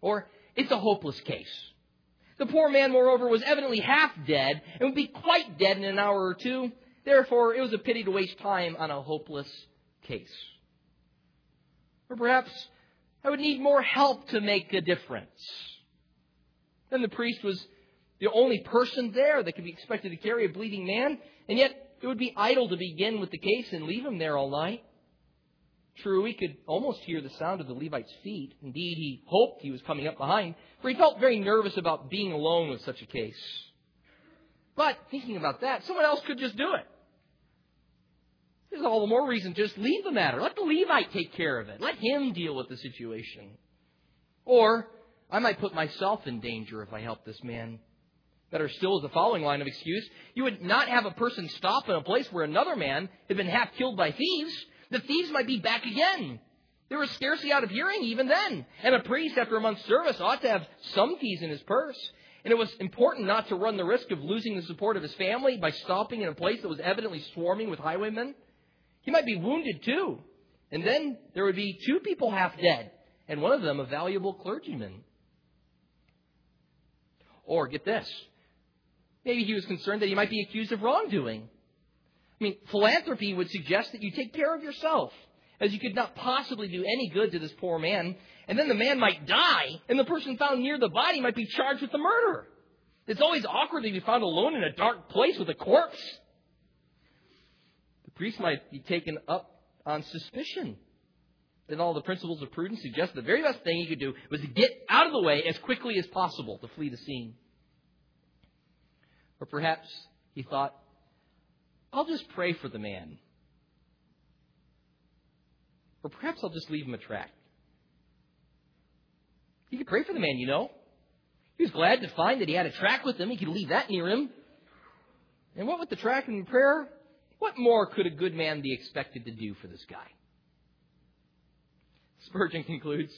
Or, it's a hopeless case. The poor man, moreover, was evidently half dead and would be quite dead in an hour or two. Therefore, it was a pity to waste time on a hopeless case. Or perhaps I would need more help to make a difference. Then the priest was the only person there that could be expected to carry a bleeding man, and yet it would be idle to begin with the case and leave him there all night. True, he could almost hear the sound of the Levite's feet. Indeed, he hoped he was coming up behind, for he felt very nervous about being alone with such a case. But thinking about that, someone else could just do it. There's all the more reason to just leave the matter. Let the Levite take care of it. Let him deal with the situation. Or I might put myself in danger if I help this man. Better still is the following line of excuse. You would not have a person stop in a place where another man had been half killed by thieves. The thieves might be back again. They were scarcely out of hearing even then. And a priest, after a month's service, ought to have some keys in his purse. And it was important not to run the risk of losing the support of his family by stopping in a place that was evidently swarming with highwaymen. He might be wounded too. And then there would be two people half dead, and one of them a valuable clergyman. Or get this. Maybe he was concerned that he might be accused of wrongdoing. I mean, philanthropy would suggest that you take care of yourself, as you could not possibly do any good to this poor man. And then the man might die, and the person found near the body might be charged with the murder. It's always awkward to be found alone in a dark place with a corpse priest might be taken up on suspicion. Then all the principles of prudence suggest the very best thing he could do was to get out of the way as quickly as possible to flee the scene. Or perhaps he thought, I'll just pray for the man. Or perhaps I'll just leave him a tract. He could pray for the man, you know. He was glad to find that he had a tract with him. He could leave that near him. And what with the tract and prayer? What more could a good man be expected to do for this guy? Spurgeon concludes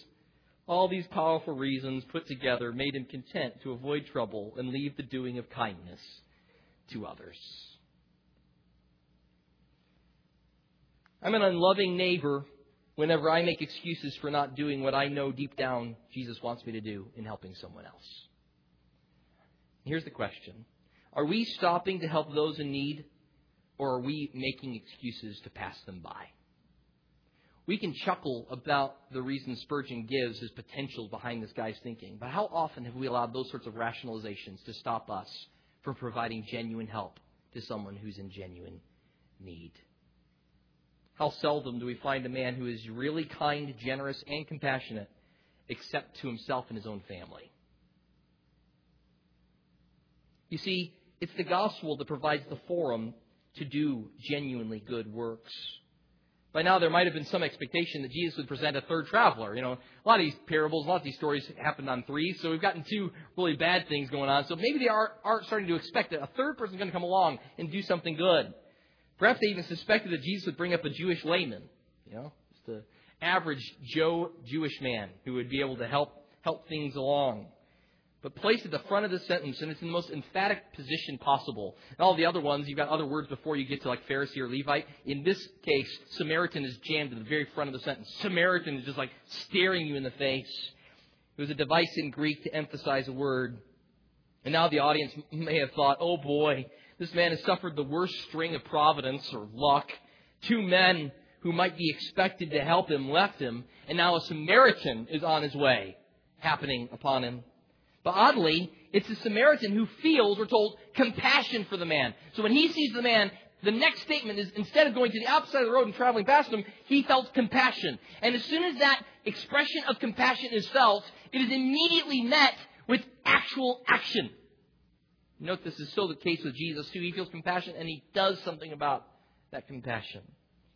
all these powerful reasons put together made him content to avoid trouble and leave the doing of kindness to others. I'm an unloving neighbor whenever I make excuses for not doing what I know deep down Jesus wants me to do in helping someone else. Here's the question Are we stopping to help those in need or are we making excuses to pass them by? We can chuckle about the reason Spurgeon gives his potential behind this guy's thinking, but how often have we allowed those sorts of rationalizations to stop us from providing genuine help to someone who's in genuine need? How seldom do we find a man who is really kind, generous, and compassionate except to himself and his own family? You see, it's the gospel that provides the forum to do genuinely good works. By now, there might have been some expectation that Jesus would present a third traveler. You know, a lot of these parables, a lot of these stories happened on three, so we've gotten two really bad things going on. So maybe they are, are starting to expect that a third person is going to come along and do something good. Perhaps they even suspected that Jesus would bring up a Jewish layman, you know, just the average Joe Jewish man who would be able to help help things along but placed at the front of the sentence, and it's in the most emphatic position possible. And all the other ones, you've got other words before you get to like Pharisee or Levite. In this case, Samaritan is jammed at the very front of the sentence. Samaritan is just like staring you in the face. It was a device in Greek to emphasize a word. And now the audience may have thought, oh boy, this man has suffered the worst string of providence or luck. Two men who might be expected to help him left him, and now a Samaritan is on his way, happening upon him. But oddly, it's the Samaritan who feels, we're told, compassion for the man. So when he sees the man, the next statement is instead of going to the opposite side of the road and traveling past him, he felt compassion. And as soon as that expression of compassion is felt, it is immediately met with actual action. Note this is still the case with Jesus too. He feels compassion and he does something about that compassion.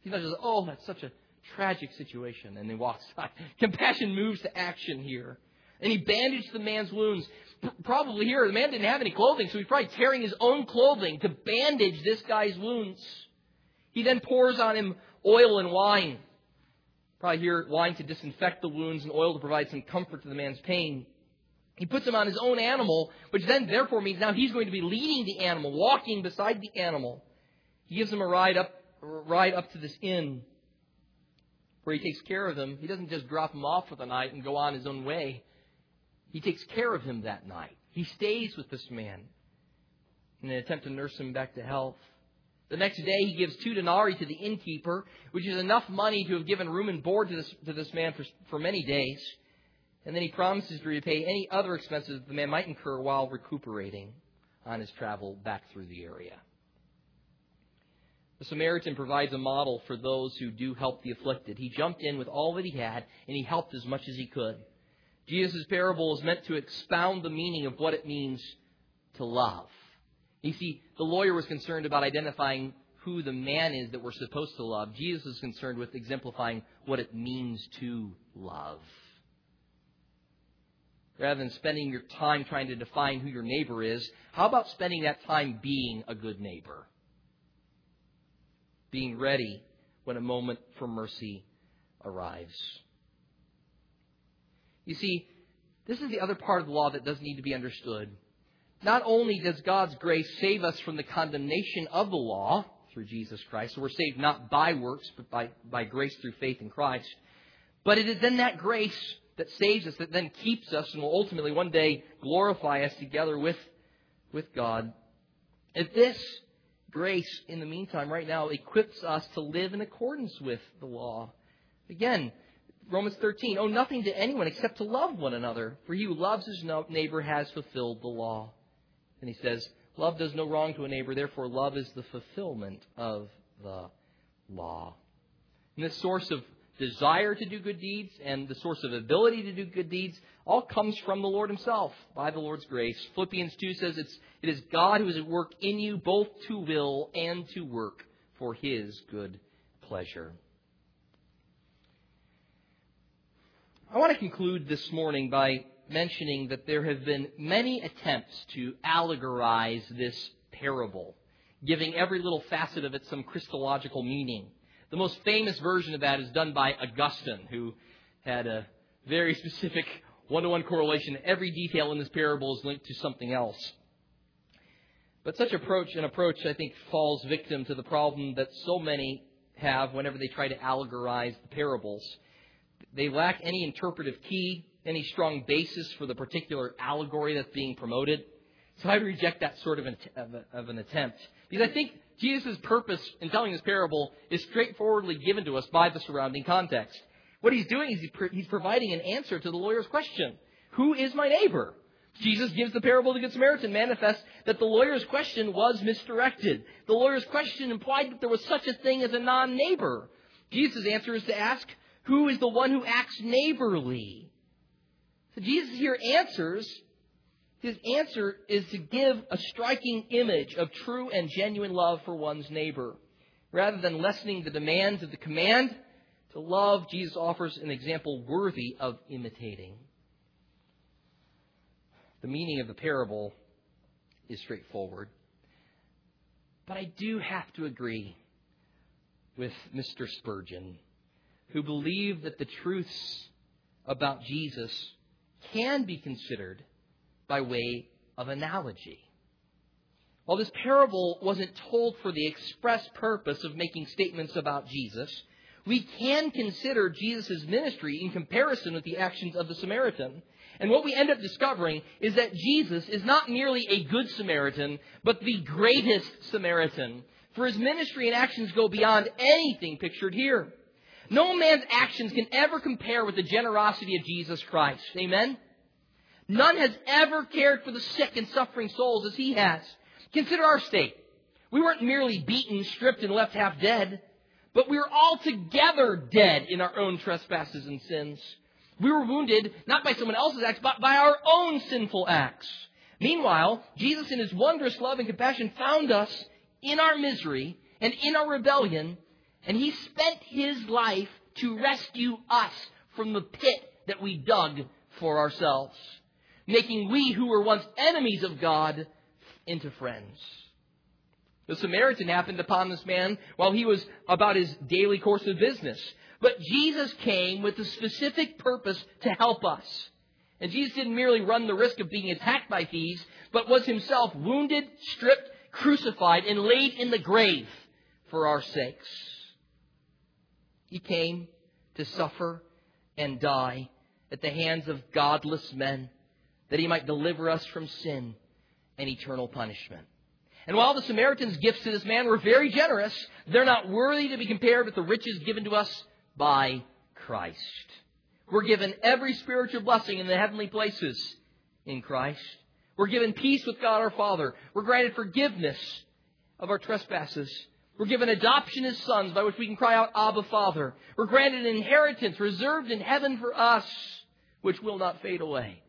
He's not just, oh, that's such a tragic situation, and he walks by. Compassion moves to action here. And he bandaged the man's wounds. Probably here, the man didn't have any clothing, so he's probably tearing his own clothing to bandage this guy's wounds. He then pours on him oil and wine. Probably here, wine to disinfect the wounds and oil to provide some comfort to the man's pain. He puts him on his own animal, which then therefore means now he's going to be leading the animal, walking beside the animal. He gives him a ride up, ride up to this inn where he takes care of him. He doesn't just drop him off for the night and go on his own way. He takes care of him that night. He stays with this man in an attempt to nurse him back to health. The next day he gives two denarii to the innkeeper, which is enough money to have given room and board to this, to this man for, for many days. And then he promises to repay any other expenses the man might incur while recuperating on his travel back through the area. The Samaritan provides a model for those who do help the afflicted. He jumped in with all that he had, and he helped as much as he could. Jesus' parable is meant to expound the meaning of what it means to love. You see, the lawyer was concerned about identifying who the man is that we're supposed to love. Jesus is concerned with exemplifying what it means to love. Rather than spending your time trying to define who your neighbor is, how about spending that time being a good neighbor? Being ready when a moment for mercy arrives. You see, this is the other part of the law that does need to be understood. Not only does God's grace save us from the condemnation of the law through Jesus Christ, so we're saved not by works, but by, by grace through faith in Christ, but it is then that grace that saves us, that then keeps us, and will ultimately one day glorify us together with, with God. If this grace, in the meantime, right now, equips us to live in accordance with the law. Again, Romans 13, owe nothing to anyone except to love one another, for he who loves his neighbor has fulfilled the law. And he says, Love does no wrong to a neighbor, therefore, love is the fulfillment of the law. And this source of desire to do good deeds and the source of ability to do good deeds all comes from the Lord Himself by the Lord's grace. Philippians 2 says it's, it is God who is at work in you both to will and to work for His good pleasure. I want to conclude this morning by mentioning that there have been many attempts to allegorize this parable, giving every little facet of it some Christological meaning. The most famous version of that is done by Augustine, who had a very specific one to one correlation. Every detail in this parable is linked to something else. But such approach, an approach, I think, falls victim to the problem that so many have whenever they try to allegorize the parables. They lack any interpretive key any strong basis for the particular allegory that's being promoted. So I reject that sort of an, of an attempt. Because I think Jesus' purpose in telling this parable is straightforwardly given to us by the surrounding context. What he's doing is he's providing an answer to the lawyer's question Who is my neighbor? Jesus gives the parable of the Good Samaritan manifests that the lawyer's question was misdirected. The lawyer's question implied that there was such a thing as a non neighbor. Jesus' answer is to ask, Who is the one who acts neighborly? So Jesus here answers. His answer is to give a striking image of true and genuine love for one's neighbor. Rather than lessening the demands of the command to love, Jesus offers an example worthy of imitating. The meaning of the parable is straightforward. But I do have to agree with Mr. Spurgeon, who believe that the truths about Jesus can be considered by way of analogy. While this parable wasn't told for the express purpose of making statements about Jesus, we can consider Jesus' ministry in comparison with the actions of the Samaritan. And what we end up discovering is that Jesus is not merely a good Samaritan, but the greatest Samaritan. For his ministry and actions go beyond anything pictured here. No man's actions can ever compare with the generosity of Jesus Christ. Amen? None has ever cared for the sick and suffering souls as he has. Consider our state. We weren't merely beaten, stripped, and left half dead, but we were altogether dead in our own trespasses and sins. We were wounded not by someone else's acts, but by our own sinful acts. Meanwhile, Jesus in his wondrous love and compassion found us in our misery and in our rebellion and he spent his life to rescue us from the pit that we dug for ourselves, making we who were once enemies of God into friends. The Samaritan happened upon this man while he was about his daily course of business. But Jesus came with the specific purpose to help us. And Jesus didn't merely run the risk of being attacked by thieves, but was himself wounded, stripped, crucified, and laid in the grave for our sakes. He came to suffer and die at the hands of godless men that he might deliver us from sin and eternal punishment. And while the Samaritan's gifts to this man were very generous, they're not worthy to be compared with the riches given to us by Christ. We're given every spiritual blessing in the heavenly places in Christ. We're given peace with God our Father. We're granted forgiveness of our trespasses. We're given adoption as sons by which we can cry out, Abba, Father. We're granted an inheritance reserved in heaven for us, which will not fade away.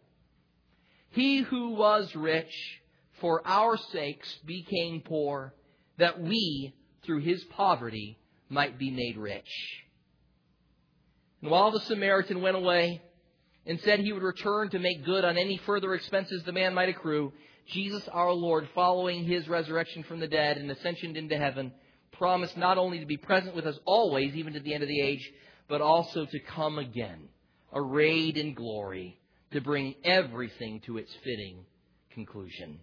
He who was rich for our sakes became poor, that we, through his poverty, might be made rich. And while the Samaritan went away and said he would return to make good on any further expenses the man might accrue, Jesus our Lord, following his resurrection from the dead and ascension into heaven, promised not only to be present with us always, even to the end of the age, but also to come again, arrayed in glory, to bring everything to its fitting conclusion.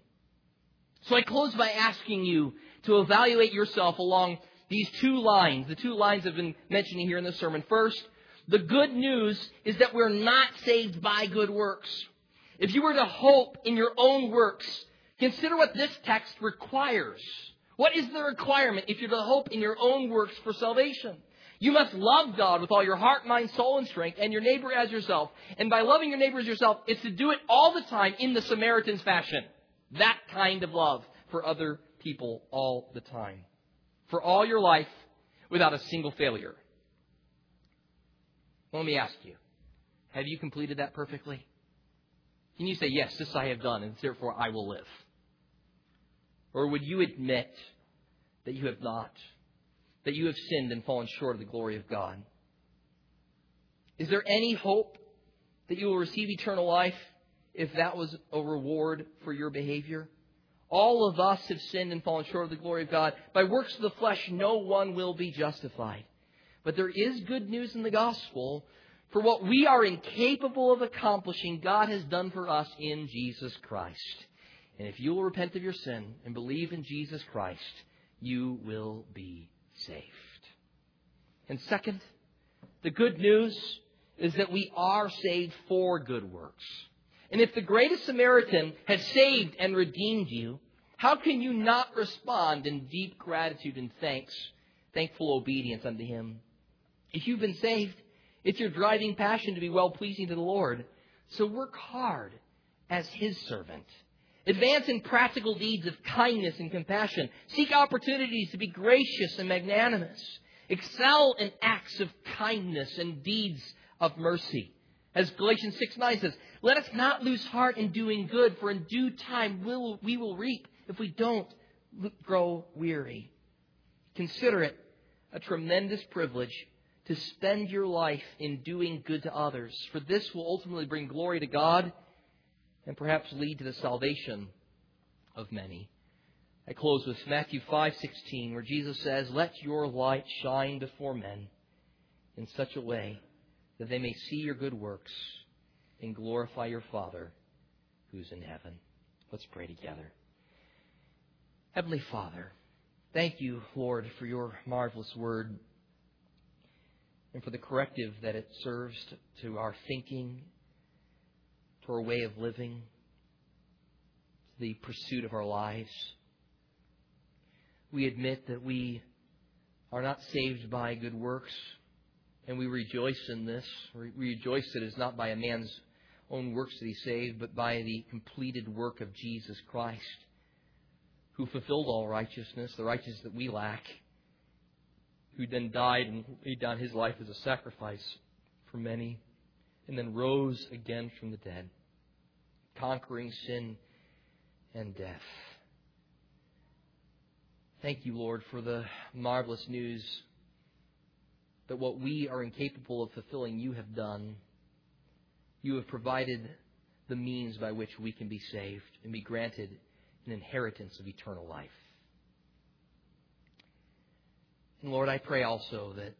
So I close by asking you to evaluate yourself along these two lines, the two lines I've been mentioning here in the sermon. First, the good news is that we're not saved by good works. If you were to hope in your own works, consider what this text requires. What is the requirement if you're to hope in your own works for salvation? You must love God with all your heart, mind, soul, and strength, and your neighbor as yourself. And by loving your neighbor as yourself, it's to do it all the time in the Samaritan's fashion. That kind of love for other people all the time. For all your life without a single failure. Let me ask you have you completed that perfectly? Can you say, Yes, this I have done, and therefore I will live? Or would you admit that you have not? That you have sinned and fallen short of the glory of God? Is there any hope that you will receive eternal life if that was a reward for your behavior? All of us have sinned and fallen short of the glory of God. By works of the flesh, no one will be justified. But there is good news in the gospel. For what we are incapable of accomplishing, God has done for us in Jesus Christ. And if you will repent of your sin and believe in Jesus Christ, you will be saved. And second, the good news is that we are saved for good works. And if the greatest Samaritan has saved and redeemed you, how can you not respond in deep gratitude and thanks, thankful obedience unto him? If you've been saved, it's your driving passion to be well pleasing to the Lord. So work hard as his servant. Advance in practical deeds of kindness and compassion. Seek opportunities to be gracious and magnanimous. Excel in acts of kindness and deeds of mercy. As Galatians 6 9 says, let us not lose heart in doing good, for in due time we'll, we will reap if we don't grow weary. Consider it a tremendous privilege to spend your life in doing good to others, for this will ultimately bring glory to God and perhaps lead to the salvation of many. I close with Matthew 5:16 where Jesus says, "Let your light shine before men in such a way that they may see your good works and glorify your Father who's in heaven. Let's pray together. Heavenly Father, thank you, Lord, for your marvelous word and for the corrective that it serves to our thinking, to our way of living, the pursuit of our lives. We admit that we are not saved by good works and we rejoice in this. We rejoice that it is not by a man's own works that he's saved, but by the completed work of Jesus Christ, who fulfilled all righteousness, the righteousness that we lack, who then died and laid down his life as a sacrifice for many, and then rose again from the dead, conquering sin and death. Thank you, Lord, for the marvelous news that what we are incapable of fulfilling, you have done. You have provided the means by which we can be saved and be granted an inheritance of eternal life. And Lord, I pray also that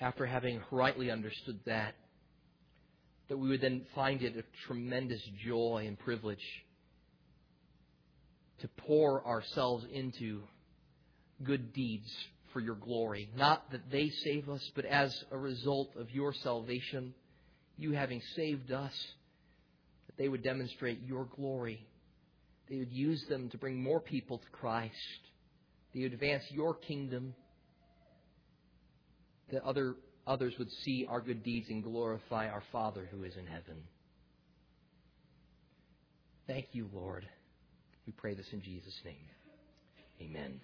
after having rightly understood that, that we would then find it a tremendous joy and privilege to pour ourselves into good deeds for your glory. Not that they save us, but as a result of your salvation, you having saved us, that they would demonstrate your glory. They would use them to bring more people to Christ, They would advance your kingdom, that other, others would see our good deeds and glorify our Father who is in heaven. Thank you, Lord. We pray this in Jesus' name. Amen.